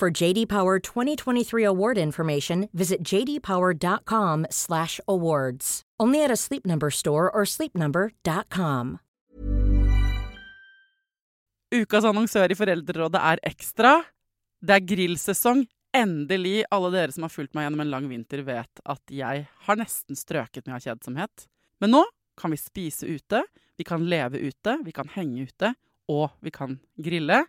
For JD Power 2023 award information, visit jdpower.com/awards. Only at a Sleep Number store or sleepnumber.com. Ukas annonsør i Foreldrerådet er Ekstra. Det er grillsesong. Endelig. Alle dere som har fulgt meg gjennom en lang vinter, vet at jeg har nesten strøket med kjedsomhet. Men nå kan vi spise ute, vi kan leve ute, vi kan henge ute, og vi kan grille.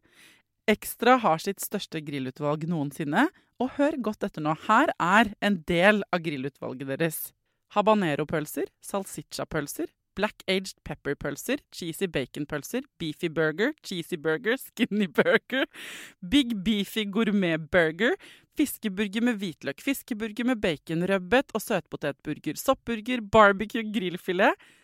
Ekstra har sitt største grillutvalg noensinne, og hør godt etter nå. Her er en del av grillutvalget deres. Habanero-pølser, salsiccia-pølser, black aged pepper-pølser, cheesy bacon-pølser, beefy burger, cheesy burger, skinny burger, big beefy gourmet-burger, fiskeburger med hvitløk, fiskeburger med baconrødbet og søtpotetburger, soppburger, barbecue, grillfilet,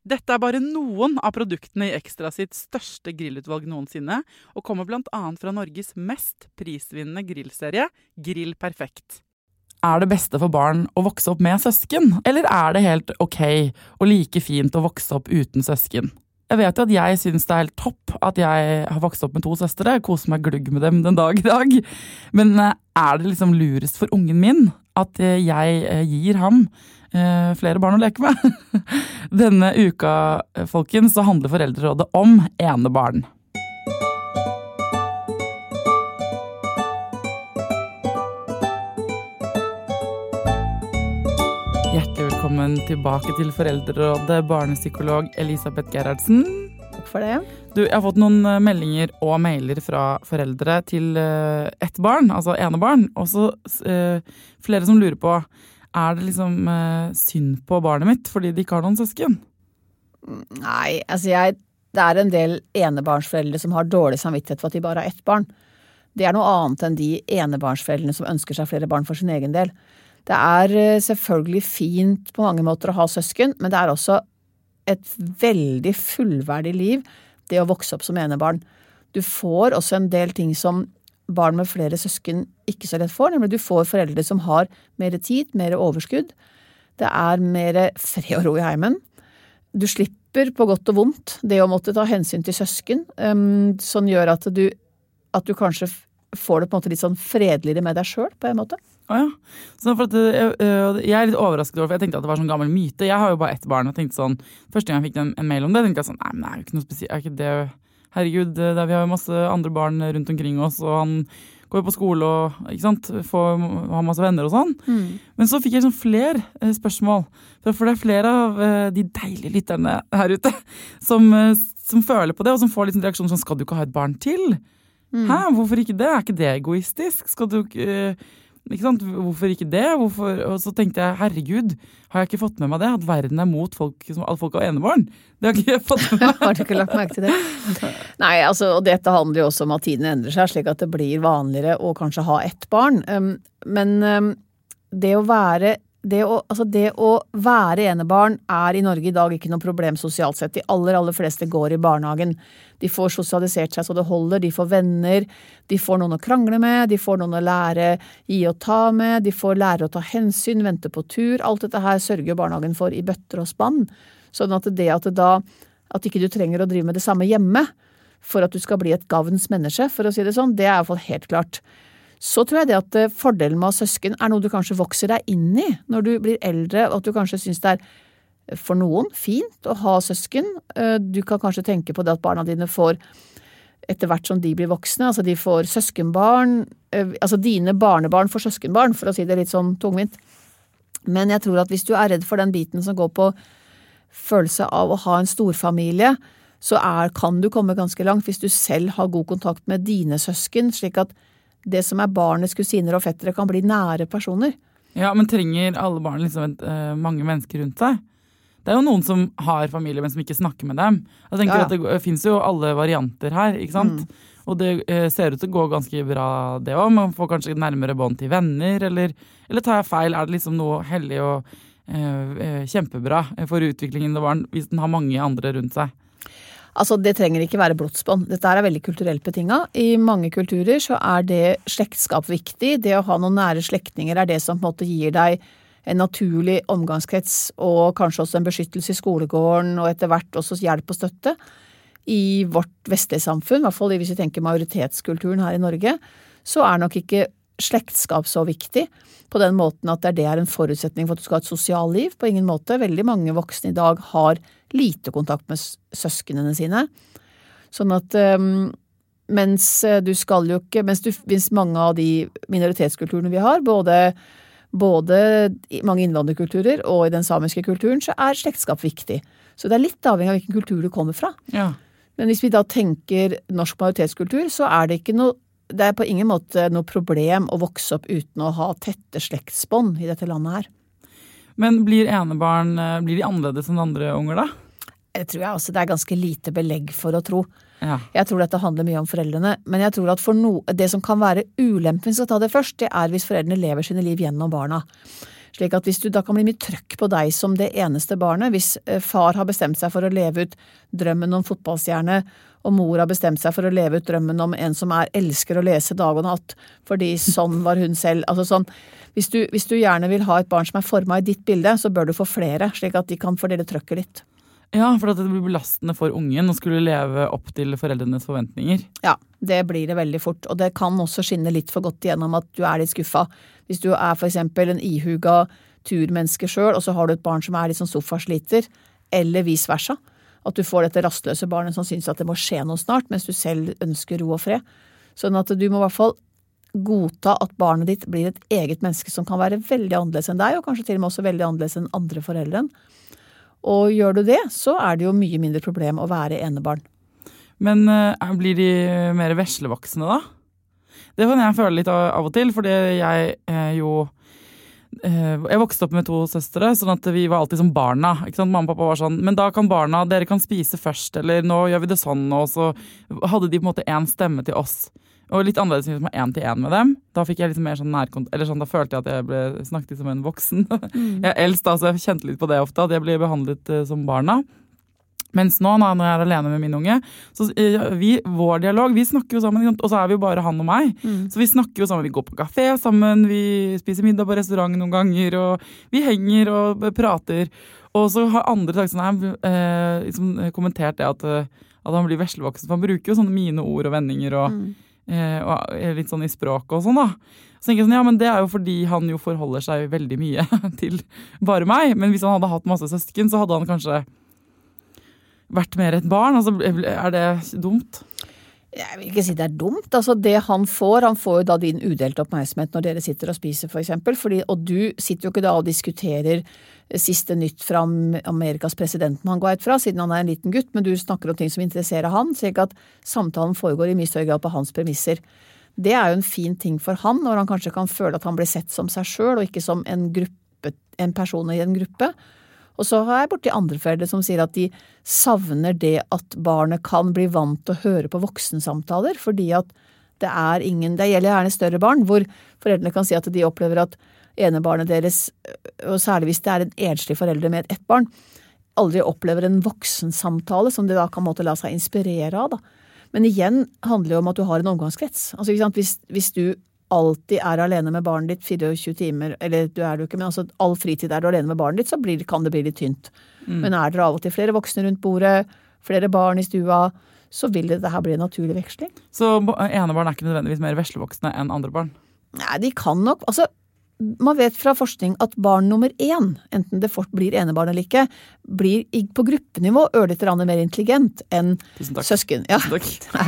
Dette er bare noen av produktene i Ekstra sitt største grillutvalg noensinne, og kommer bl.a. fra Norges mest prisvinnende grillserie, Grill Perfekt. Er det beste for barn å vokse opp med søsken, eller er det helt ok og like fint å vokse opp uten søsken? Jeg vet jo at jeg syns det er helt topp at jeg har vokst opp med to søstre, koser meg glugg med dem den dag i dag, men eh, er det liksom lurest for ungen min at eh, jeg eh, gir ham eh, flere barn å leke med. Denne uka, folkens, så handler Foreldrerådet om enebarn. Hjertelig velkommen tilbake til Foreldrerådet, barnepsykolog Elisabeth Gerhardsen. Takk for det. Du, jeg har fått noen eh, meldinger og mailer fra foreldre til uh, ett barn, altså enebarn. Og så uh, flere som lurer på er det liksom synd på barnet mitt fordi de ikke har noen søsken. Nei, altså jeg Det er en del enebarnsforeldre som har dårlig samvittighet for at de bare har ett barn. Det er noe annet enn de enebarnsforeldrene som ønsker seg flere barn for sin egen del. Det er selvfølgelig fint på mange måter å ha søsken, men det er også et veldig fullverdig liv, det å vokse opp som enebarn. Du får også en del ting som barn med flere søsken ikke så lett får, nemlig du får foreldre som har mer tid, mer overskudd. Det er mer fred og ro i heimen. Du slipper på godt og vondt det å måtte ta hensyn til søsken, um, som gjør at du, at du kanskje får det på en måte litt sånn fredeligere med deg sjøl, på en måte. Å ja. Så for at, jeg, jeg er litt overrasket over, for jeg tenkte at det var sånn gammel myte. Jeg har jo bare ett barn. og tenkte sånn, Første gang jeg fikk en, en mail om det, tenkte jeg sånn Nei, men det er jo ikke noe spesielt. Er Herregud, der vi har jo masse andre barn rundt omkring oss, og han går jo på skole og ikke sant, får, har masse venner og sånn. Mm. Men så fikk jeg sånn flere eh, spørsmål. For det er flere av eh, de deilige lytterne her ute som, eh, som, føler på det, og som får litt en reaksjon sånn Skal du ikke ha et barn til? Mm. Hæ, hvorfor ikke det? Er ikke det egoistisk? Skal du ikke ikke sant? Hvorfor ikke det? Hvorfor? Og så tenkte jeg herregud, har jeg ikke fått med meg det? At verden er mot folk som alle folk har enebarn? Det har ikke jeg fått med meg. har du ikke lagt merke til det? Nei, altså, og dette handler jo også om at tiden endrer seg, slik at det blir vanligere å kanskje ha ett barn. Men det å være det å, altså det å være enebarn er i Norge i dag ikke noe problem sosialt sett. De aller, aller fleste går i barnehagen. De får sosialisert seg så det holder, de får venner, de får noen å krangle med, de får noen å lære gi og ta med, de får lære å ta hensyn, vente på tur. Alt dette her sørger barnehagen for i bøtter og spann. Sånn at det at det da at ikke du trenger å drive med det samme hjemme for at du skal bli et gavns menneske, for å si det sånn, det er iallfall helt klart. Så tror jeg det at eh, fordelen med å ha søsken er noe du kanskje vokser deg inn i når du blir eldre, og at du kanskje syns det er eh, for noen fint å ha søsken. Eh, du kan kanskje tenke på det at barna dine får etter hvert som de blir voksne, altså de får søskenbarn, altså dine barnebarn får søskenbarn, for å si det litt sånn tungvint. Men jeg tror at hvis du er redd for den biten som går på følelse av å ha en storfamilie, så er, kan du komme ganske langt hvis du selv har god kontakt med dine søsken, slik at det som er barnets kusiner og fettere, kan bli nære personer. Ja, Men trenger alle barn liksom et, uh, mange mennesker rundt seg? Det er jo noen som har familie, men som ikke snakker med dem. Jeg tenker Ja, ja. at Det fins jo alle varianter her, ikke sant? Mm. Og det uh, ser ut til å gå ganske bra, det òg. Man får kanskje nærmere bånd til venner, eller, eller tar jeg feil? Er det liksom noe hellig og uh, uh, kjempebra for utviklingen av barn hvis den har mange andre rundt seg? Altså, Det trenger ikke være blodsbånd. Dette er veldig kulturelt betinga. I mange kulturer så er det slektskap viktig. Det å ha noen nære slektninger er det som på en måte gir deg en naturlig omgangskrets og kanskje også en beskyttelse i skolegården og etter hvert også hjelp og støtte. I vårt vestlige samfunn, i hvert fall hvis vi tenker majoritetskulturen her i Norge, så er nok ikke slektskap så viktig på den måten at det er en forutsetning for at du skal ha et sosialliv. På ingen måte. Veldig mange voksne i dag har lite kontakt med søsknene sine. Sånn at øhm, mens eh, du skal jo ikke Mens, du, mens mange av de minoritetskulturene vi har, både, både i mange innvandrerkulturer og i den samiske kulturen, så er slektskap viktig. Så det er litt avhengig av hvilken kultur du kommer fra. Ja. Men hvis vi da tenker norsk majoritetskultur, så er det ikke noe det er på ingen måte noe problem å vokse opp uten å ha tette slektsbånd i dette landet her. Men blir enebarn eh, blir de annerledes enn andre unger, da? Det tror jeg også det er ganske lite belegg for å tro. Ja. Jeg tror dette handler mye om foreldrene, men jeg tror at for no, det som kan være ulempen, skal ta det først, det er hvis foreldrene lever sine liv gjennom barna. Slik at hvis du, Da kan bli mye trøkk på deg som det eneste barnet. Hvis eh, far har bestemt seg for å leve ut drømmen om fotballstjerne, og mor har bestemt seg for å leve ut drømmen om en som er elsker å lese dag og natt, fordi sånn var hun selv. Altså sånn, hvis du, hvis du gjerne vil ha et barn som er forma i ditt bilde, så bør du få flere, slik at de kan fordele trøkket litt. Ja, for at det blir belastende for ungen å skulle leve opp til foreldrenes forventninger. Ja, det blir det veldig fort. Og det kan også skinne litt for godt igjennom at du er litt skuffa. Hvis du er eksempel en ihuga turmenneske sjøl, og så har du et barn som er litt sånn sofasliter, eller vice versa. At du får dette rastløse barnet som syns at det må skje noe snart, mens du selv ønsker ro og fred. Sånn at du må i hvert fall godta at barnet ditt blir et eget menneske som kan være veldig annerledes enn deg, og kanskje til og med også veldig annerledes enn andre foreldre. Og gjør du det, så er det jo mye mindre problem å være enebarn. Men uh, blir de mer veslevoksne, da? Det kan jeg føle litt av, og til, fordi jeg eh, jo eh, Jeg vokste opp med to søstre, sånn at vi var alltid som barna. Mamma og pappa var sånn Men da kan barna Dere kan spise først, eller nå gjør vi det sånn, og så hadde de på en måte én stemme til oss. Og litt annerledes hvis man var én til én med dem. Da fikk jeg liksom mer sånn nærkont... Eller sånn, da følte jeg at jeg ble snakket som en voksen. Jeg er eldst, da, så jeg kjente litt på det ofte, at jeg blir behandlet uh, som barna. Mens nå, når jeg er alene med min unge, så eh, vi, vår dialog Vi snakker jo sammen, og så er vi jo bare han og meg. Så vi snakker jo sammen. Vi går på kafé sammen, vi spiser middag på restaurant noen ganger, og vi henger og prater. Og så har andre sagt sånn, eh, liksom, kommentert det at, eh, at han blir veslevoksen. For han bruker jo sånne mine ord og vendinger og, eh, og er litt sånn i språket og sånn, da. Så tenker jeg sånn, ja, men Det er jo fordi han jo forholder seg veldig mye til bare meg. Men hvis han hadde hatt masse søsken, så hadde han kanskje vært mer et barn. Altså, er det dumt? Jeg vil ikke si det er dumt. Altså det han får, han får jo da din udelte oppmerksomhet når dere sitter og spiser, for eksempel. Fordi, og du sitter jo ikke da og diskuterer siste nytt fra Amerikas presidenten han går ut fra, siden han er en liten gutt, men du snakker om ting som interesserer han, slik at samtalen foregår i mye større grad på hans premisser. Det er jo en fin ting for han, når han kanskje kan føle at han blir sett som seg sjøl, og ikke som en, gruppe, en person i en gruppe. Og så har jeg borti andre foreldre som sier at de savner det at barnet kan bli vant til å høre på voksensamtaler, fordi at det er ingen Det gjelder gjerne større barn, hvor foreldrene kan si at de opplever at enebarnet deres, og særlig hvis det er en enslig forelder med ett barn, aldri opplever en voksensamtale som de da kan måtte la seg inspirere av. Da. Men igjen handler det om at du har en omgangskrets. Altså? Hvis, hvis du alltid er alene med barnet ditt 24 timer, eller du er det jo ikke, men altså all fritid er du alene med barnet ditt, så blir, kan det bli litt tynt. Men er dere av og til flere voksne rundt bordet, flere barn i stua, så vil det her bli en naturlig veksling. Så enebarn er ikke nødvendigvis mer veslevoksne enn andre barn. Nei, de kan nok Altså, man vet fra forskning at barn nummer én, enten det fort blir enebarn eller ikke, blir på gruppenivå ørlite grann mer intelligent enn søsken. Ja.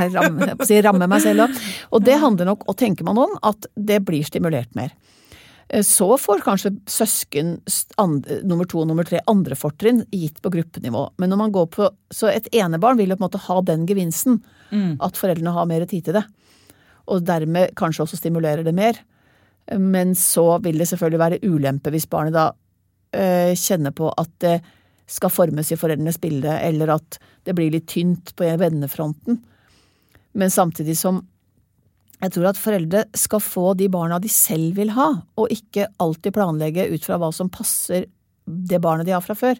Jeg rammer, jeg si, rammer meg selv òg. Og det handler nok, og tenker man om, at det blir stimulert mer. Eh, så får kanskje søsken andre, nummer to og nummer tre andre fortrinn gitt på gruppenivå. Men når man går på Så et enebarn vil jo på en måte ha den gevinsten. Mm. At foreldrene har mer tid til det. Og dermed kanskje også stimulerer det mer. Men så vil det selvfølgelig være ulempe hvis barnet da øh, kjenner på at det skal formes i foreldrenes bilde, eller at det blir litt tynt på vennefronten. Men samtidig som jeg tror at foreldre skal få de barna de selv vil ha, og ikke alltid planlegge ut fra hva som passer det barnet de har fra før.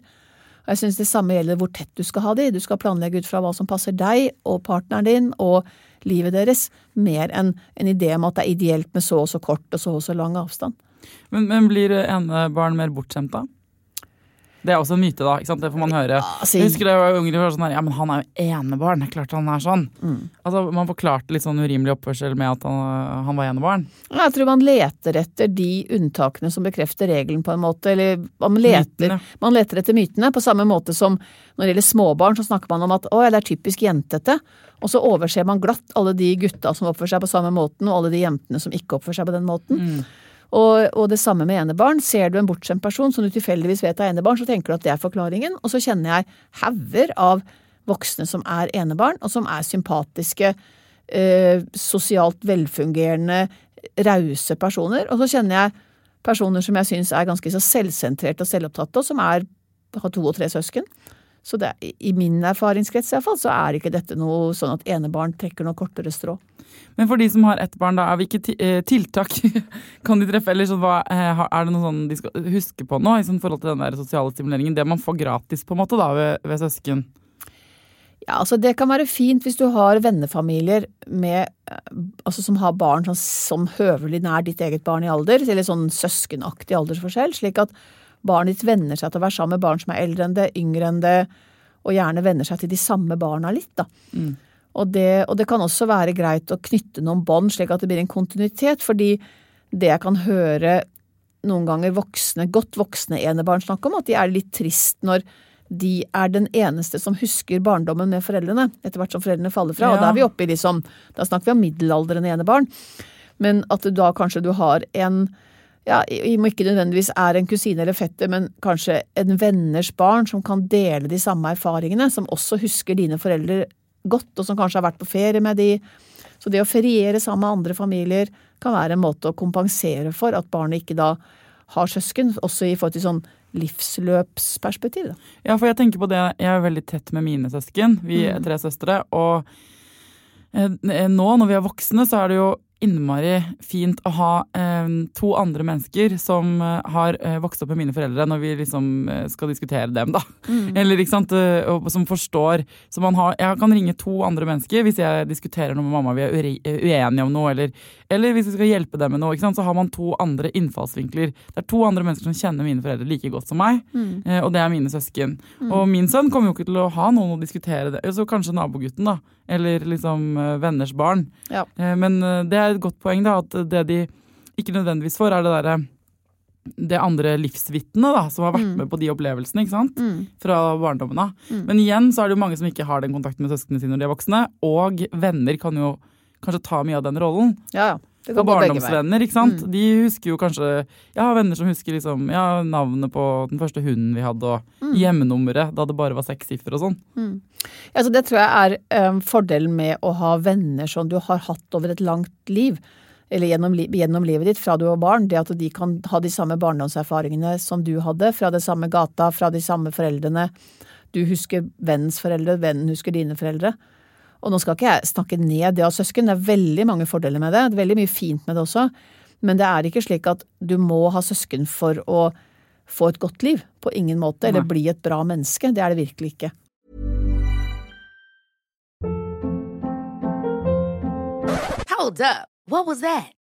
Og jeg synes det samme gjelder hvor tett du skal ha de. Du skal planlegge ut fra hva som passer deg og partneren din og livet deres, mer enn en idé om at det er ideelt med så og så kort og så og så lang avstand. Men, men blir enebarn mer bortskjemt da? Det er også en myte, da. ikke sant? Det får man høre. Altså, jeg husker det var unger var sånn her, ja, men han er jo enebarn. Det er klart han er sånn. Mm. Altså, Man forklarte litt sånn urimelig oppførsel med at han, han var enebarn. Jeg tror man leter etter de unntakene som bekrefter regelen, på en måte. Eller man leter, man leter etter mytene, på samme måte som når det gjelder småbarn, så snakker man om at å, det er typisk jentete. Og så overser man glatt alle de gutta som oppfører seg på samme måten, og alle de jentene som ikke oppfører seg på den måten. Mm. Og, og, det samme med enebarn. Ser du en bortskjemt person som du tilfeldigvis vet er enebarn, så tenker du at det er forklaringen. Og så kjenner jeg hauger av voksne som er enebarn, og som er sympatiske, eh, sosialt velfungerende, rause personer. Og så kjenner jeg personer som jeg syns er ganske så selvsentrerte og selvopptatte, og som er, har to og tre søsken. Så det, i min erfaringskrets i hvert fall, så er ikke dette noe sånn at enebarn trekker noe kortere strå. Men for de som har ett barn, da, hvilke eh, tiltak kan de treffe? Eller sånn, hva, eh, er det noe sånn de skal huske på nå i sånn forhold til den der sosiale stimuleringen? Det man får gratis på en måte da ved, ved søsken? Ja, altså Det kan være fint hvis du har vennefamilier med, eh, altså som har barn sånn, som høvelig nær ditt eget barn i alder, eller sånn søskenaktig aldersforskjell, slik at barnet ditt venner seg til å være sammen med barn som er eldre enn det, yngre enn det, og gjerne venner seg til de samme barna litt. da. Mm. Og det, og det, kan også være greit å knytte noen bånd, slik at det blir en kontinuitet. Fordi det jeg kan høre noen ganger voksne, godt voksne enebarn snakke om, at de er litt trist når de er den eneste som husker barndommen med foreldrene, etter hvert som foreldrene faller fra. Ja. Og da er vi oppe i liksom, da snakker vi om middelaldrende enebarn. Men at du da kanskje du har en ja, må ikke nødvendigvis er en kusine eller fetter, men kanskje en venners barn som kan dele de samme erfaringene, som også husker dine foreldre godt, og som kanskje har vært på ferie med de. Så det å feriere sammen med andre familier kan være en måte å kompensere for at barnet ikke da har søsken, også i forhold til sånn livsløpsperspektiv. Da. Ja, for jeg tenker på det, jeg er veldig tett med mine søsken, vi er mm. tre søstre, og eh, nå når vi er voksne, så er det jo innmari fint å ha eh, to andre mennesker som eh, har eh, vokst opp med mine foreldre, når vi liksom eh, skal diskutere dem, da. Mm. Eller ikke sant, og, som forstår. Så man har, jeg kan ringe to andre mennesker hvis jeg diskuterer noe med mamma vi er uenige om noe, eller, eller hvis vi skal hjelpe dem med noe. ikke sant, Så har man to andre innfallsvinkler. Det er to andre mennesker som kjenner mine foreldre like godt som meg, mm. Eh, og det er mine søsken. Mm. Og min sønn kommer jo ikke til å ha noen å diskutere det Så kanskje nabogutten, da. Eller liksom venners barn. Ja. Men det er et godt poeng, da, at det de ikke nødvendigvis får, er det derre det andre livsvitnet som har vært mm. med på de opplevelsene ikke sant? Mm. fra barndommen av. Mm. Men igjen så er det jo mange som ikke har den kontakten med søsknene sine når de er voksne. Og venner kan jo kanskje ta mye av den rollen. Ja, ja. Det går barndomsvenner, ikke sant. Mm. De husker jo kanskje Jeg har venner som husker liksom, ja, navnet på den første hunden vi hadde, og mm. hjemmenummeret da det bare var seks siffer og sånn. Mm. Ja, det tror jeg er um, fordelen med å ha venner som du har hatt over et langt liv. Eller gjennom, gjennom, livet ditt fra du var barn. Det at de kan ha de samme barndomserfaringene som du hadde. Fra det samme gata, fra de samme foreldrene. Du husker vennens foreldre, vennen husker dine foreldre. Og nå skal ikke jeg snakke ned det av søsken, det er veldig mange fordeler med det. Det er veldig mye fint med det også. Men det er ikke slik at du må ha søsken for å få et godt liv. På ingen måte. Eller bli et bra menneske. Det er det virkelig ikke. Hold up. What was that?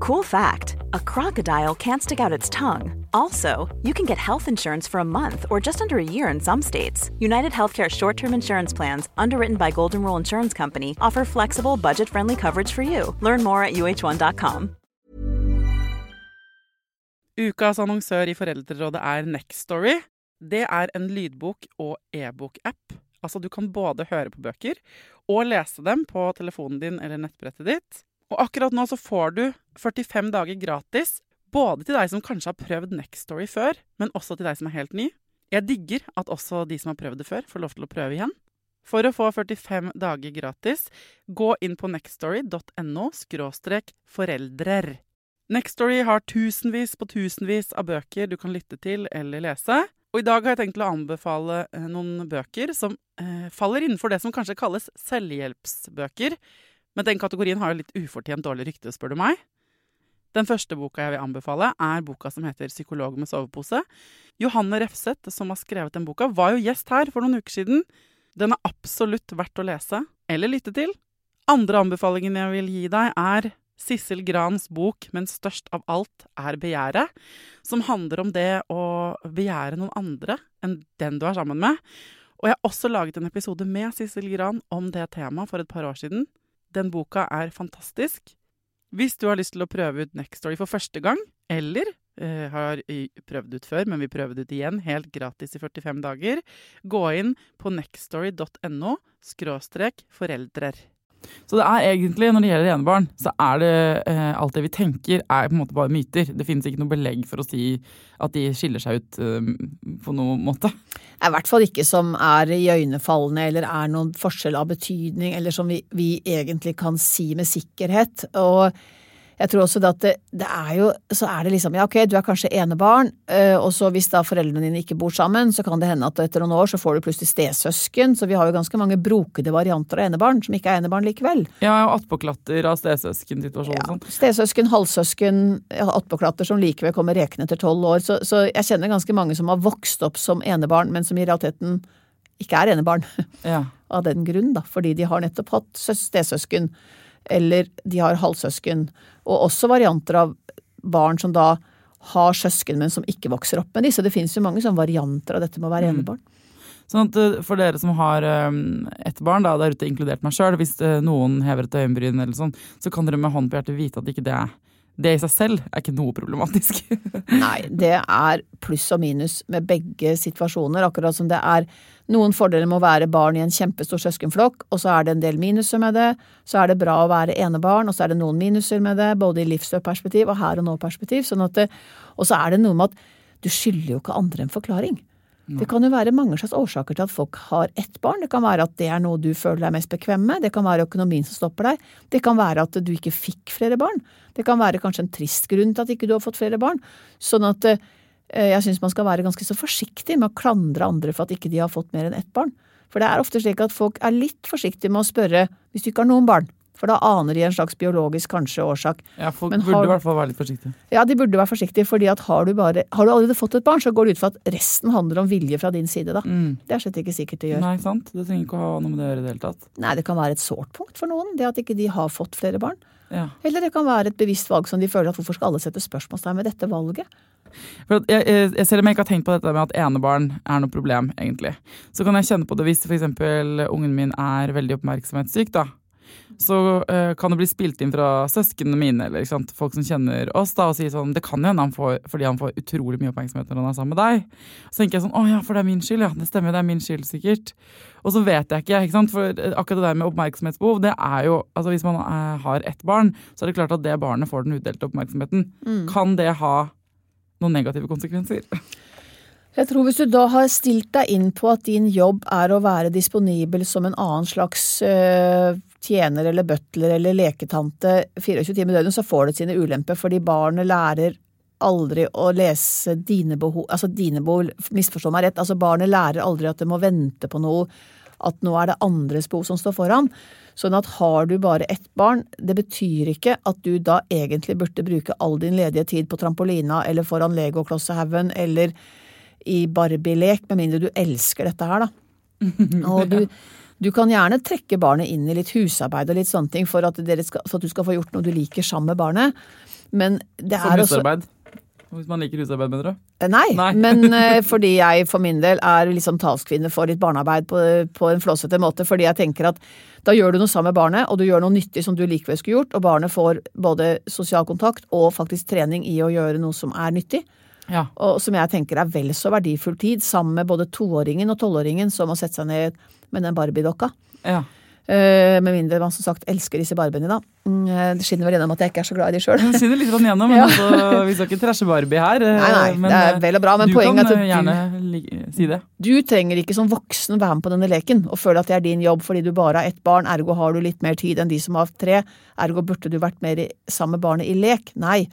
Cool fact: A crocodile can't stick out its tongue. Also, you can get health insurance for a month or just under a year in some states. United Healthcare short term insurance plans, underwritten by Golden Rule Insurance Company, offer flexible, budget friendly coverage for you. Learn more at uh1.com. Ukas annonsør i Foreldrerådet er Nextory. Det er en lydbok- og e-bok-app. Altså, du kan både høre på bøker og lese dem på telefonen din eller nettbrettet ditt. Og akkurat nå så får du 45 dager gratis, både til deg som kanskje har prøvd Nextory før, men også til deg som er helt ny. Jeg digger at også de som har prøvd det før, får lov til å prøve igjen. For å få 45 dager gratis, gå inn på nextstory.no foreldrer. Nextstory har tusenvis på tusenvis av bøker du kan lytte til eller lese. Og i dag har jeg tenkt å anbefale eh, noen bøker som eh, faller innenfor det som kanskje kalles selvhjelpsbøker. Men den kategorien har jo litt ufortjent dårlig rykte, spør du meg. Den første boka jeg vil anbefale, er boka som heter 'Psykolog med sovepose'. Johanne Refseth, som har skrevet den boka, var jo gjest her for noen uker siden. Den er absolutt verdt å lese eller lytte til. Andre anbefalingen jeg vil gi deg, er Sissel Grans bok 'Men størst av alt er begjæret', som handler om det å begjære noen andre enn den du er sammen med. Og jeg har også laget en episode med Sissel Gran om det temaet for et par år siden. Den boka er fantastisk. Hvis du har lyst til å prøve ut Nextory for første gang, eller eh, har prøvd ut før, men vi prøver det ut igjen, helt gratis i 45 dager, gå inn på nextstory.no skråstrek foreldrer. Så det er egentlig, når det gjelder enebarn, så er det eh, alt det vi tenker, er på en måte bare myter. Det finnes ikke noe belegg for å si at de skiller seg ut eh, på noen måte. I hvert fall ikke som er iøynefallende eller er noen forskjell av betydning, eller som vi, vi egentlig kan si med sikkerhet. Og jeg tror også at det, det, er jo Så er det liksom Ja, ok, du er kanskje enebarn, eh, og så hvis da foreldrene dine ikke bor sammen, så kan det hende at etter noen år så får du plutselig stesøsken. Så vi har jo ganske mange brokede varianter av enebarn som ikke er enebarn likevel. Ja, og attpåklatter av stesøskensituasjonen. Ja, sånn. stesøsken, halvsøsken, attpåklatter som likevel kommer rekende etter tolv år. Så, så jeg kjenner ganske mange som har vokst opp som enebarn, men som i realiteten ikke er enebarn. Ja. Av den grunn, da. Fordi de har nettopp hatt stesøsken eller de har halvsøsken. Og også varianter av barn som da har søsken, men som ikke vokser opp med disse. Det finnes jo mange sånne varianter av dette med å være mm. enebarn. Sånn at eh, For dere som har um, ett barn, da, der ute inkludert meg sjøl, hvis uh, noen hever et øyenbryn, eller sånn, så kan dere med hånd på hjertet vite at ikke det det i seg selv er ikke noe problematisk. Nei, det er pluss og minus med begge situasjoner. Akkurat som det er noen fordeler med å være barn i en kjempestor søskenflokk, og så er det en del minuser med det. Så er det bra å være enebarn, og så er det noen minuser med det, både i livsløpperspektiv og her og nå-perspektiv. Sånn og så er det noe med at du skylder jo ikke andre en forklaring. Det kan jo være mange slags årsaker til at folk har ett barn. Det kan være at det er noe du føler deg mest bekvem med. Det kan være økonomien som stopper deg. Det kan være at du ikke fikk flere barn. Det kan være kanskje en trist grunn til at ikke du har fått flere barn. Sånn at eh, jeg syns man skal være ganske så forsiktig med å klandre andre for at ikke de har fått mer enn ett barn. For det er ofte slik at folk er litt forsiktige med å spørre hvis du ikke har noen barn. For da aner de en slags biologisk kanskje årsak. Ja, folk Men burde i hvert fall være litt forsiktige. Ja, de burde være forsiktige, fordi at har du, bare, har du allerede fått et barn, så går det ut fra at resten handler om vilje fra din side, da. Mm. Det er slett ikke sikkert det gjør. Nei, sant. Det trenger ikke å ha noe med det å gjøre i det hele tatt. Nei, det kan være et sårt punkt for noen, det at ikke de har fått flere barn. Ja. Eller det kan være et bevisst valg som de føler at hvorfor skal alle sette spørsmålstegn ved dette valget? For jeg, jeg, Selv om jeg ikke har tenkt på dette med at enebarn er noe problem, egentlig, så kan jeg kjenne på det hvis f.eks. ungen min er veldig oppmerksomhetssyk. da, så uh, kan det bli spilt inn fra søsknene mine eller sant, folk som kjenner oss, da, og si sånn Det kan jo hende han får fordi han får utrolig mye oppmerksomhet når han er sammen med deg. Så tenker jeg sånn Å ja, for det er min skyld. Ja, det stemmer, det er min skyld, sikkert. Og så vet jeg ikke, ikke sant, for eh, akkurat det der med oppmerksomhetsbehov, det er jo Altså hvis man er, har ett barn, så er det klart at det barnet får den utdelte oppmerksomheten. Mm. Kan det ha noen negative konsekvenser? Jeg tror hvis du da har stilt deg inn på at din jobb er å være disponibel som en annen slags øh, tjener eller butler eller leketante 24 timer i døgnet, så får det sine ulemper, fordi barnet lærer aldri å lese dine behov Altså dine behov, misforstå meg rett, altså barnet lærer aldri at det må vente på noe, at nå er det andres behov som står foran. Sånn at har du bare ett barn, det betyr ikke at du da egentlig burde bruke all din ledige tid på trampolina eller foran Lego-klossehaugen eller i Barbie-lek, med mindre du elsker dette her, da. Og du, du kan gjerne trekke barnet inn i litt husarbeid og litt sånne ting for at, skal, for at, du skal få gjort noe du liker sammen med barnet. Men det er husarbeid? Hvis man liker husarbeid, bedre? Eh, Nei, Nei. men eh, fordi jeg for min del er liksom talskvinne for litt barnearbeid på, på en flåsete måte. Fordi jeg tenker at da gjør du noe sammen med barnet, og du gjør noe nyttig som du likevel skulle gjort, og barnet får både sosial kontakt og faktisk trening i å gjøre noe som er nyttig. Ja. Og som jeg tenker er vel så verdifull tid, sammen med både toåringen og tolvåringen som å sette seg ned med den Barbie-dokka. ja. Eh, med mindre man som sagt elsker disse barbiene, da. Mm, eh, Det skinner vel gjennom at jeg ikke er så glad i de sjøl. Jeg skinner litt gjennom, men Ja. altså, vi skal ikke trashe Barbie her. eh, Nei, nei, men, det er vel og bra, men poenget er at du- gjerne si det. Du trenger ikke som voksen være med på denne leken og føle at det er din jobb fordi du bare har ett barn, ergo har du litt mer tid enn de som har tre, ergo burde du vært mer i- sammen med barnet i lek. Nei,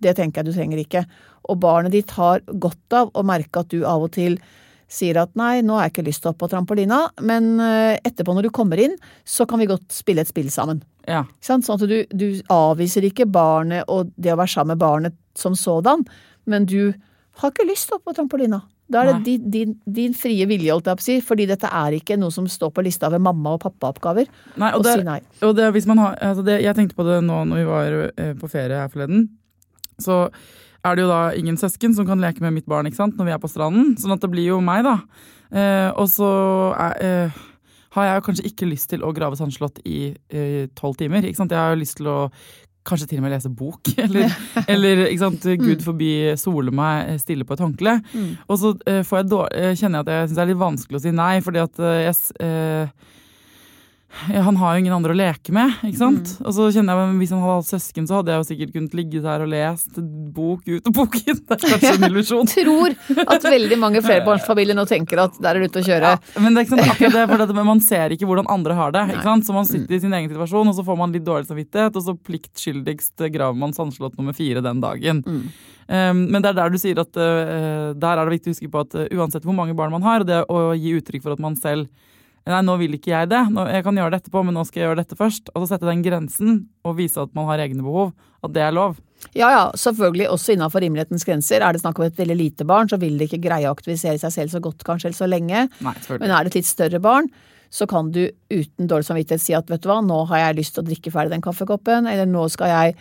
det tenker jeg du trenger ikke. Og barnet ditt har godt av å merke at du av og til sier at nei, nå har jeg ikke lyst til å opp på trampolina, men eh, etterpå når du kommer inn, så kan vi godt spille et spill sammen. Ja. Sånn at du, du avviser ikke barnet og det å være sammen med barnet som sådan, men du har ikke lyst til å opp på trampolina. Da er det din, din, din frie vilje, holdt jeg på å si, fordi dette er ikke noe som står på lista ved mamma- og pappaoppgaver. Nei, og det, si nei. Og det, hvis man har, altså det, jeg tenkte på det nå når vi var eh, på ferie her forleden. Så er det jo da ingen søsken som kan leke med mitt barn ikke sant, når vi er på stranden. Sånn at det blir jo meg, da. Eh, og så er, eh, har jeg jo kanskje ikke lyst til å grave sandslott i eh, tolv timer. Ikke sant? Jeg har jo lyst til å kanskje til og med lese bok. Eller, eller ikke sant, gud forby sole meg stille på et håndkle. Og så eh, får jeg eh, kjenner jeg at jeg syns det er litt vanskelig å si nei, fordi at eh, jeg eh, ja, han har jo ingen andre å leke med, ikke sant? Og så kjenner jeg, Hvis han hadde hatt søsken, så hadde jeg jo sikkert kunnet ligge der og lest bok ut og bok inn. Det er kanskje en illusjon. Tror at veldig mange flerbarnsfamilier nå tenker at der er du ute å kjøre. Men det er ikke sant, akkurat det, for det, man ser ikke hvordan andre har det. ikke sant? Så man sitter i sin egen situasjon, og så får man litt dårlig samvittighet, og så pliktskyldigst graver man sandslott nummer fire den dagen. Um, men det er der du sier at uh, der er det viktig å huske på at uh, uansett hvor mange barn man har, det å gi uttrykk for at man selv Nei, nå vil ikke jeg det. Nå, jeg kan gjøre det etterpå, men nå skal jeg gjøre dette først. Og så sette den grensen og vise at man har egne behov. At det er lov. Ja ja, selvfølgelig også innafor rimelighetens grenser. Er det snakk om et veldig lite barn, så vil det ikke greie å aktivisere seg selv så godt kanskje eller så lenge. Nei, Men er det et litt større barn, så kan du uten dårlig samvittighet si at vet du hva, nå har jeg lyst til å drikke ferdig den kaffekoppen, eller nå skal jeg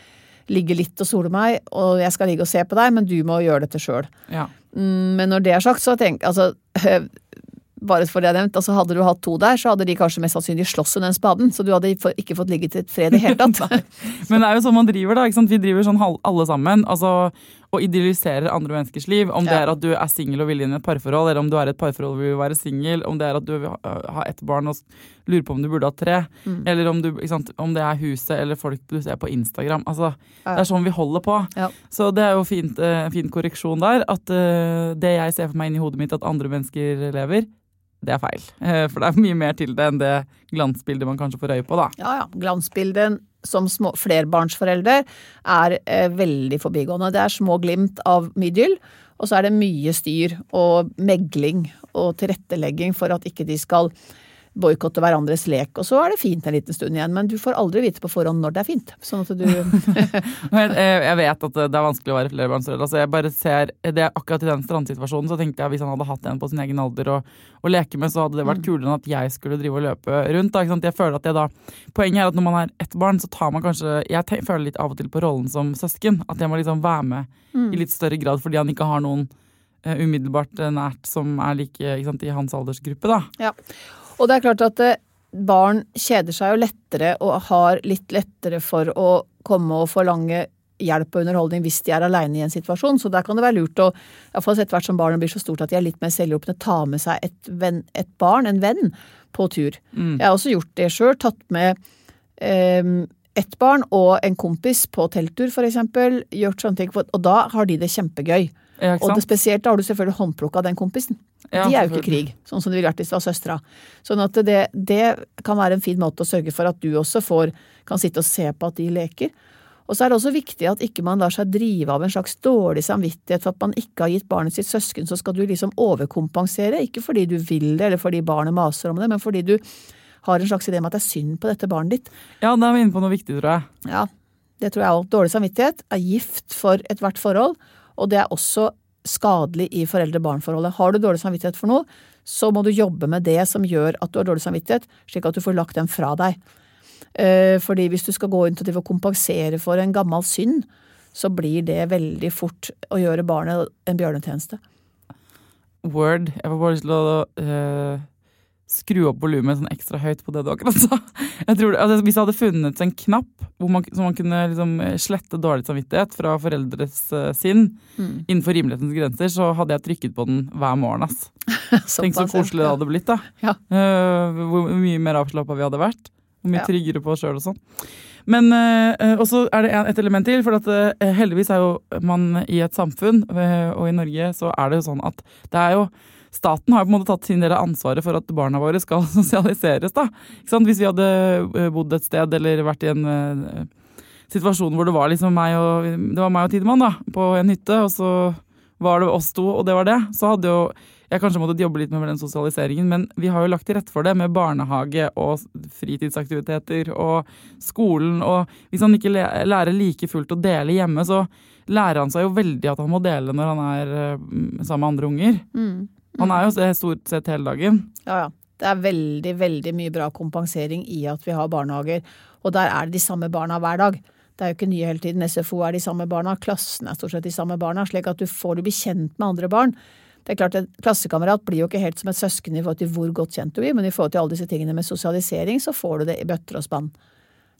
ligge litt og sole meg, og jeg skal ligge og se på deg, men du må gjøre dette sjøl. Ja. Mm, Men når det er sagt, så tenk altså bare for det jeg har nevnt, altså Hadde du hatt to der, så hadde de kanskje mest sannsynlig slåss under den spaden. Så du hadde ikke fått ligget i fred i hele tatt. Men det er jo sånn man driver, da. ikke sant? Vi driver sånn alle sammen. altså Og idealiserer andre menneskers liv. Om det Ja. er at du er singel og vil inn i et parforhold, eller om du er i et parforhold og vil være singel, om det er at du vil ha ha ett barn og lurer på om du burde ha tre, Mm. eller om, du, ikke sant? om det er huset eller folk du ser på Instagram. Altså, Ja. Det er sånn vi holder på. Ja. Så det er jo fint, en fin korreksjon der. At eh, det jeg ser for meg inni hodet mitt at andre mennesker lever, det er feil. Eh, For det er mye mer til det enn det glansbildet man kanskje får øye på, da. Ja ja, glansbildet som små, flerbarnsforelder er eh, veldig forbigående. Det er små glimt av midyll, og så er det mye styr og megling og tilrettelegging for at ikke de skal boikotte hverandres lek. Og så er det fint en liten stund igjen, men du får aldri vite på forhånd når det er fint. Sånn at du jeg, jeg vet at det er vanskelig å være flerbarnsforeldre. Altså jeg bare ser, det akkurat i den strandsituasjonen så tenkte jeg at hvis han hadde hatt en på sin egen alder å, å leke med, så hadde det vært kulere enn at jeg skulle drive og løpe rundt. Da, ikke sant? Jeg føler at jeg da, Poenget er at når man er ett barn, så tar man kanskje Jeg føler litt av og til på rollen som søsken. At jeg må liksom være med i litt større grad fordi han ikke har noen eh, umiddelbart eh, nært som er like ikke sant, i hans aldersgruppe. da. Ja. Og det er klart at eh, barn kjeder seg jo lettere og har litt lettere for å komme og forlange hjelp og underholdning hvis de er aleine i en situasjon. Så der kan det være lurt å, iallfall etter hvert som barnet blir så stort at de er litt mer selvhjulpne, ta med seg et, venn, et barn, en venn, på tur. Jeg har også gjort det sjøl. Tatt med eh, ett barn og en kompis på telttur, for eksempel. Gjort sånne ting. Og da har de det kjempegøy. Ja, Og det spesielt da har du selvfølgelig håndplukka den kompisen. Ja, de er jo ikke i krig, sånn som det ville vært hvis det var søstera. Sånn at det, det kan være en fin måte å sørge for at du også får, kan sitte og se på at de leker. Og så er det også viktig at ikke man lar seg drive av en slags dårlig samvittighet for at man ikke har gitt barnet sitt søsken, så skal du liksom overkompensere. Ikke fordi du vil det, eller fordi barnet maser om det, men fordi du har en slags idé om at det er synd på dette barnet ditt. Ja, da er vi inne på noe viktig, tror jeg. Ja, det tror jeg òg. Dårlig samvittighet er gift for ethvert forhold, og det er også skadelig i foreldre-barn-forholdet. Har du dårlig samvittighet for noe, så må du jobbe med det som gjør at du har dårlig samvittighet, slik at du får lagt den fra deg. Eh, Fordi hvis du skal gå inn til å kompensere for en gammel synd, så blir det veldig fort å gjøre barnet en bjørnetjeneste. Word. Jeg får bare lyst til å eh, skru opp volumet sånn ekstra høyt på det du akkurat sa. Jeg tror, det- altså, hvis det hadde funnet en knapp hvor man, så man kunne liksom slette dårlig samvittighet fra foreldres uh, sinn innenfor rimelighetens grenser, så hadde jeg trykket på den hver morgen. ass. Tenk så koselig det hadde blitt. da. Ja. Uh, hvor mye mer avslappa vi hadde vært. Hvor mye Ja. tryggere på oss sjøl og sånn. Men uh, også er det et element til. For at, heldigvis er jo man i et samfunn, og i Norge så er det jo sånn at det er jo Staten har på en måte tatt sin del av ansvaret for at barna våre skal sosialiseres. da. Hvis vi hadde eh, bodd et sted eller vært i en eh, situasjon hvor det var liksom meg og, det var meg og Tidemann da, på en hytte, og så var det oss to, og det var det, så hadde jo jeg kanskje måttet jobbe litt med den sosialiseringen, men vi har jo lagt til rette for det med barnehage og fritidsaktiviteter og skolen. Og hvis han ikke lærer like fullt å dele hjemme, så lærer han seg jo veldig at han må dele når han er eh, sammen med andre unger. Mm. Han er jo det stort sett hele dagen. Ja, ja. Det er veldig, veldig mye bra kompensering i at vi har barnehager. Og der er det de samme barna hver dag. Det er jo ikke nye hele tiden. SFO er de samme barna, klassen er stort sett de samme barna. Slik at du får du bli kjent med andre barn. Det er klart, En klassekamerat blir jo ikke helt som et søsken i forhold til hvor godt kjent du blir, men i forhold til alle disse tingene med sosialisering, så får du det i bøtter og spann.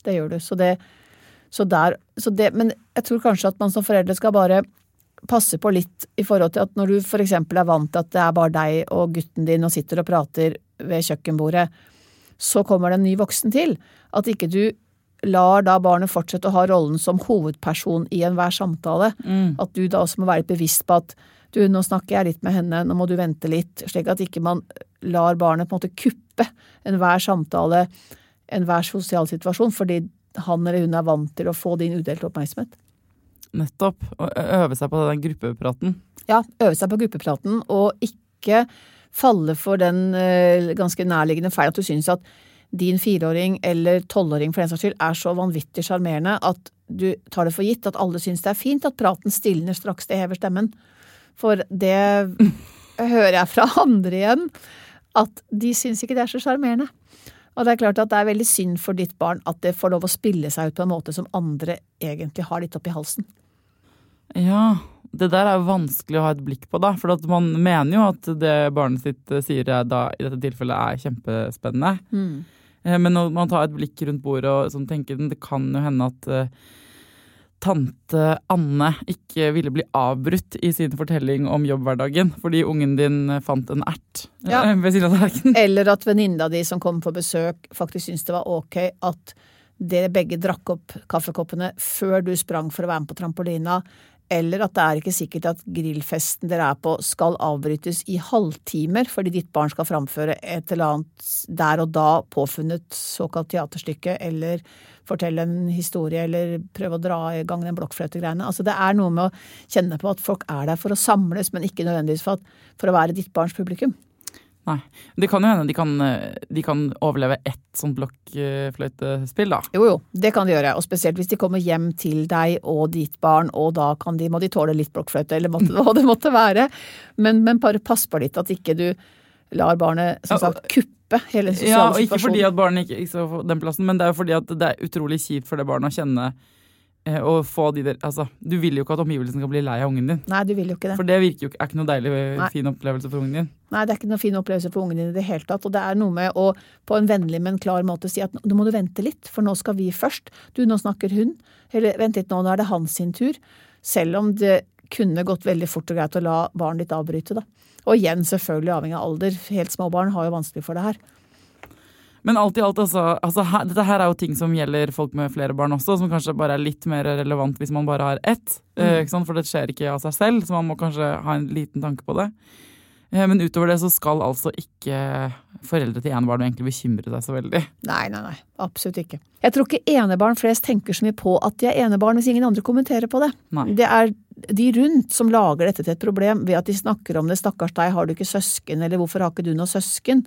Det gjør du. Så det, så der, så det, men jeg tror kanskje at man som foreldre skal bare passe på litt i forhold til at når du for eksempel er vant til at det er bare deg og gutten din og sitter og prater ved kjøkkenbordet, så kommer det en ny voksen til. At ikke du lar da barnet fortsette å ha rollen som hovedperson i enhver samtale. At du da også må være litt bevisst på at du, nå snakker jeg litt med henne, nå må du vente litt. Slik at ikke man lar barnet på en måte kuppe enhver samtale, enhver sosial situasjon, fordi han eller hun er vant til å få din udelte oppmerksomhet. Nettopp. Og øve seg på den gruppepraten. Ja, øve seg på gruppepraten, og ikke falle for den ganske nærliggende feil at du syns at din fireåring eller tolvåring for den saks skyld er så vanvittig sjarmerende at du tar det for gitt at alle syns det er fint at praten stilner straks det hever stemmen. For det hører jeg fra andre igjen, at de syns ikke det er så sjarmerende. Og det er klart at det er veldig synd for ditt barn at det får lov å spille seg ut på en måte som andre egentlig har litt oppi halsen. Ja, det der er jo vanskelig å ha et blikk på, da. For at man mener jo at det barnet sitt eh, sier eh, da, i dette tilfellet er kjempespennende. Mm. Men når man tar et blikk rundt bordet og sånn tenker det kan jo hende at eh, tante Anne ikke ville bli avbrutt i sin fortelling om jobbhverdagen fordi ungen din fant en ert Ja. eh, ved siden av tallerkenen. Eller at venninna di som kom på besøk, faktisk syntes det var ok at dere begge drakk opp kaffekoppene før du sprang for å være med på trampolina. Eller at det er ikke sikkert at grillfesten dere er på skal avbrytes i halvtimer fordi ditt barn skal framføre et eller annet der og da påfunnet såkalt teaterstykke, eller fortelle en historie, eller prøve å dra i gang den blokkfløytegreiene. Altså det er noe med å kjenne på at folk er der for å samles, men ikke nødvendigvis for, at, for å være ditt barns publikum. Nei. Det kan jo hende de kan, eh, de kan overleve ett sånt blokkfløytespill, da. Jo, jo, det kan de gjøre. Og spesielt hvis de kommer hjem til deg og ditt barn, og da kan de, må de tåle litt blokkfløyte, eller måtte, hva det måtte være. Men, men bare pass på litt at ikke du lar barnet, som sagt, kuppe hele den Ja, og ikke fordi at barnet ikke, ikke så den plassen, men det er jo fordi at det er utrolig kjipt for det barnet å kjenne og få de der Altså, du vil jo ikke at omgivelsene skal bli lei av ungen din. Nei, du vil jo ikke det. For det virker jo ikke, er ikke noe deilig, Nei. fin opplevelse for ungen din. Nei, det er ikke noe fin opplevelse for ungen din i det hele tatt. Og det er noe med å på en vennlig, men klar måte si at nå må du vente litt, for nå skal vi først. Du, nå snakker hun. Eller vent litt, nå, nå er det hans sin tur. Selv om det kunne gått veldig fort og greit å la barnet ditt avbryte, da. Og igjen, selvfølgelig avhengig av alder. Helt små barn har jo vanskelig for det her. Men alt i alt, altså, altså her, dette her er jo ting som gjelder folk med flere barn også, som kanskje bare er litt mer relevant hvis man bare har ett. eh, ikke sant? For det skjer ikke av seg selv, så man må kanskje ha en liten tanke på det. Uh, Men utover det så skal altså ikke foreldre til enebarn egentlig bekymre seg så veldig. Nei, nei, nei. Absolutt ikke. Jeg tror ikke enebarn flest tenker så mye på at de er enebarn hvis ingen andre kommenterer på det. Nei. Det er de rundt som lager dette til et problem ved at de snakker om det. Stakkars deg, har du ikke søsken, eller hvorfor har ikke du noe søsken?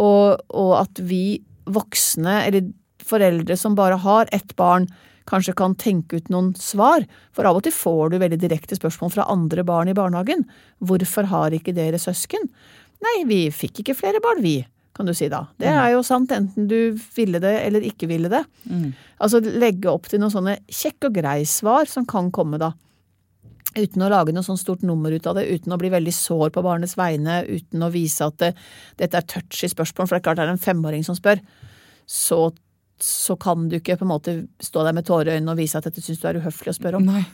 Og, og at vi voksne, eller foreldre som bare har ett barn, kanskje kan tenke ut noen svar. For av og til får du veldig direkte spørsmål fra andre barn i barnehagen. Hvorfor har ikke dere søsken? Nei, vi fikk ikke flere barn, vi. kan du si da. Det er jo sant enten du ville det eller ikke ville det. Altså legge opp til noen sånne kjekk og grei svar som kan komme da. Uten å lage noe sånn stort nummer ut av det, uten å bli veldig sår på barnets vegne, uten å vise at det, dette er touchy spørsmål, for det er klart det er en femåring som spør. Så, så kan du ikke på en måte stå der med øynene og vise at dette syns du er uhøflig å spørre om. Nei.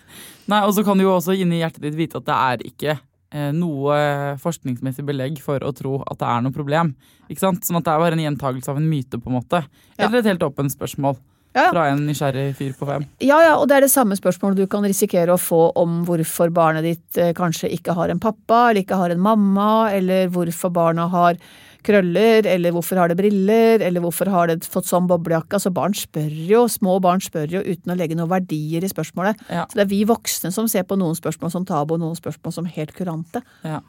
Nei, og så kan du jo også inni hjertet ditt vite at det er ikke eh, noe forskningsmessig belegg for å tro at det er noe problem. Ikke sant? Sånn at det er bare en gjentagelse av en myte, på en måte. Eller et helt åpent spørsmål Ja, fra en nysgjerrig fyr på fem. Ja, ja, og det er det samme spørsmålet du kan risikere å få om hvorfor barnet ditt eh, kanskje ikke har en pappa, eller ikke har en mamma, eller hvorfor barna har krøller, eller hvorfor har det briller, eller hvorfor har det fått sånn boblejakke. Altså barn spør jo, små barn spør jo uten å legge noen verdier i spørsmålet. Ja. Så det er vi voksne som ser på noen spørsmål som tabu, og noen spørsmål som helt kurante. Ja.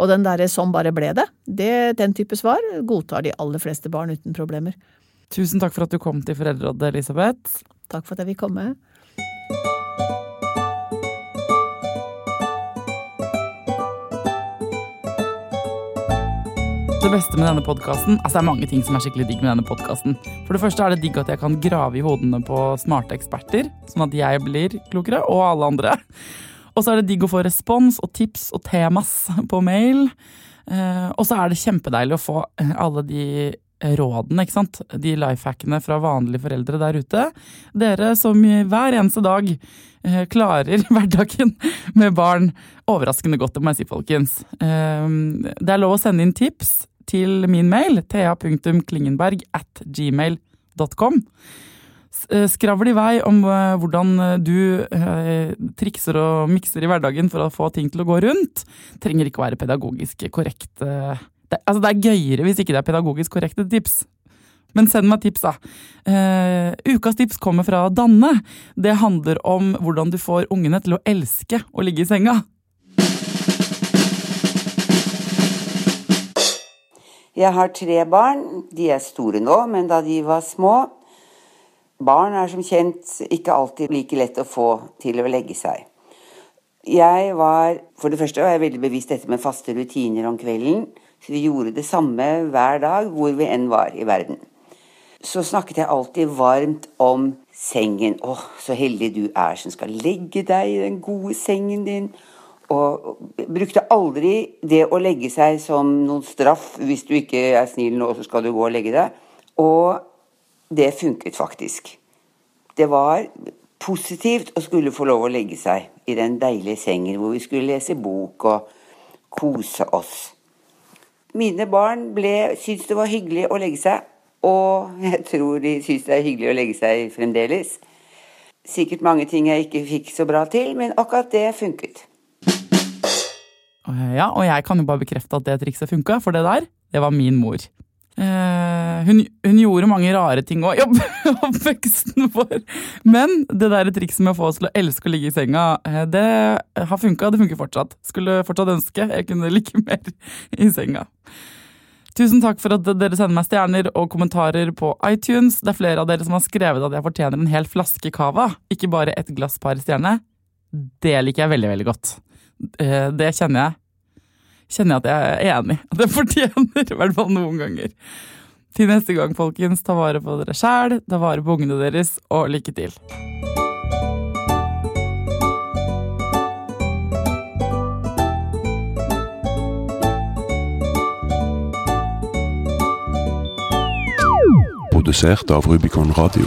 Og den derre 'sånn bare ble det', det, den type svar godtar de aller fleste barn uten problemer. Tusen takk for at du kom til Foreldrerådet, Elisabeth. Takk for at jeg fikk komme. Det beste med denne podkasten Altså det er mange ting som er skikkelig digg med denne podkasten. For det første er det digg at jeg kan grave i hodene på smarte eksperter, sånn at jeg blir klokere, og alle andre. Og så er det digg å få respons og tips og temas på mail. Eh, og så er det kjempedeilig å få eh, alle de rådene, ikke sant. De lifehackene fra vanlige foreldre der ute. Dere som hver eneste dag eh, klarer hverdagen med barn overraskende godt, det må jeg si, folkens. Eh, det er lov å sende inn tips til min mail, thea.klingenberg at gmail.com. Eh, Skravl i vei om eh, hvordan du trikser og mikser i hverdagen for å få ting til å gå rundt. Trenger ikke å være pedagogisk korrekt. eh. Det, altså, det er gøyere hvis ikke det er pedagogisk korrekte tips. Men send meg tips, da. Uh, ukas tips kommer fra Danne. Det handler om hvordan du får ungene til å elske å ligge i senga. Jeg har tre barn. De er store nå, men da de var små Barn er som kjent ikke alltid like lett å få til å legge seg. Jeg var, For det første var jeg veldig bevisst dette med faste rutiner om kvelden. Så vi gjorde det samme hver dag hvor vi enn var i verden. Så snakket jeg alltid varmt om sengen. Å, så heldig du er som skal legge deg i den gode sengen din. Og brukte aldri det å legge seg som noen straff. Hvis du ikke er snill nå, så skal du gå og legge deg. Og det funket faktisk. Det var positivt å skulle få lov å legge seg i den deilige sengen hvor vi skulle lese bok og kose oss. Mine barn ble, syntes det var hyggelig å legge seg, og jeg tror de syns det er hyggelig å legge seg fremdeles. Sikkert mange ting jeg ikke fikk så bra til, men akkurat det funket. Ja, og jeg kan jo bare bekrefte at det trikset funka, for det der, det var min mor. Eh, hun, hun gjorde mange rare ting òg i opp, oppveksten vår. Men det der trikset med å få oss til å elske å ligge i senga, eh, det har funka. Det funker fortsatt. Skulle fortsatt ønske jeg kunne ligge mer i senga. Tusen takk for at dere sender meg stjerner og kommentarer på iTunes. Det er flere av dere som har skrevet at jeg fortjener en hel flaske cava, ikke bare et glass par stjerne. Det liker jeg veldig, veldig godt. Uh, Det kjenner jeg kjenner jeg at jeg er enig. At jeg fortjener, i hvert fall noen ganger. Til neste gang, folkens, ta vare på dere sjæl, ta vare på ungene deres, og lykke til. Produsert av Rubicon Radio.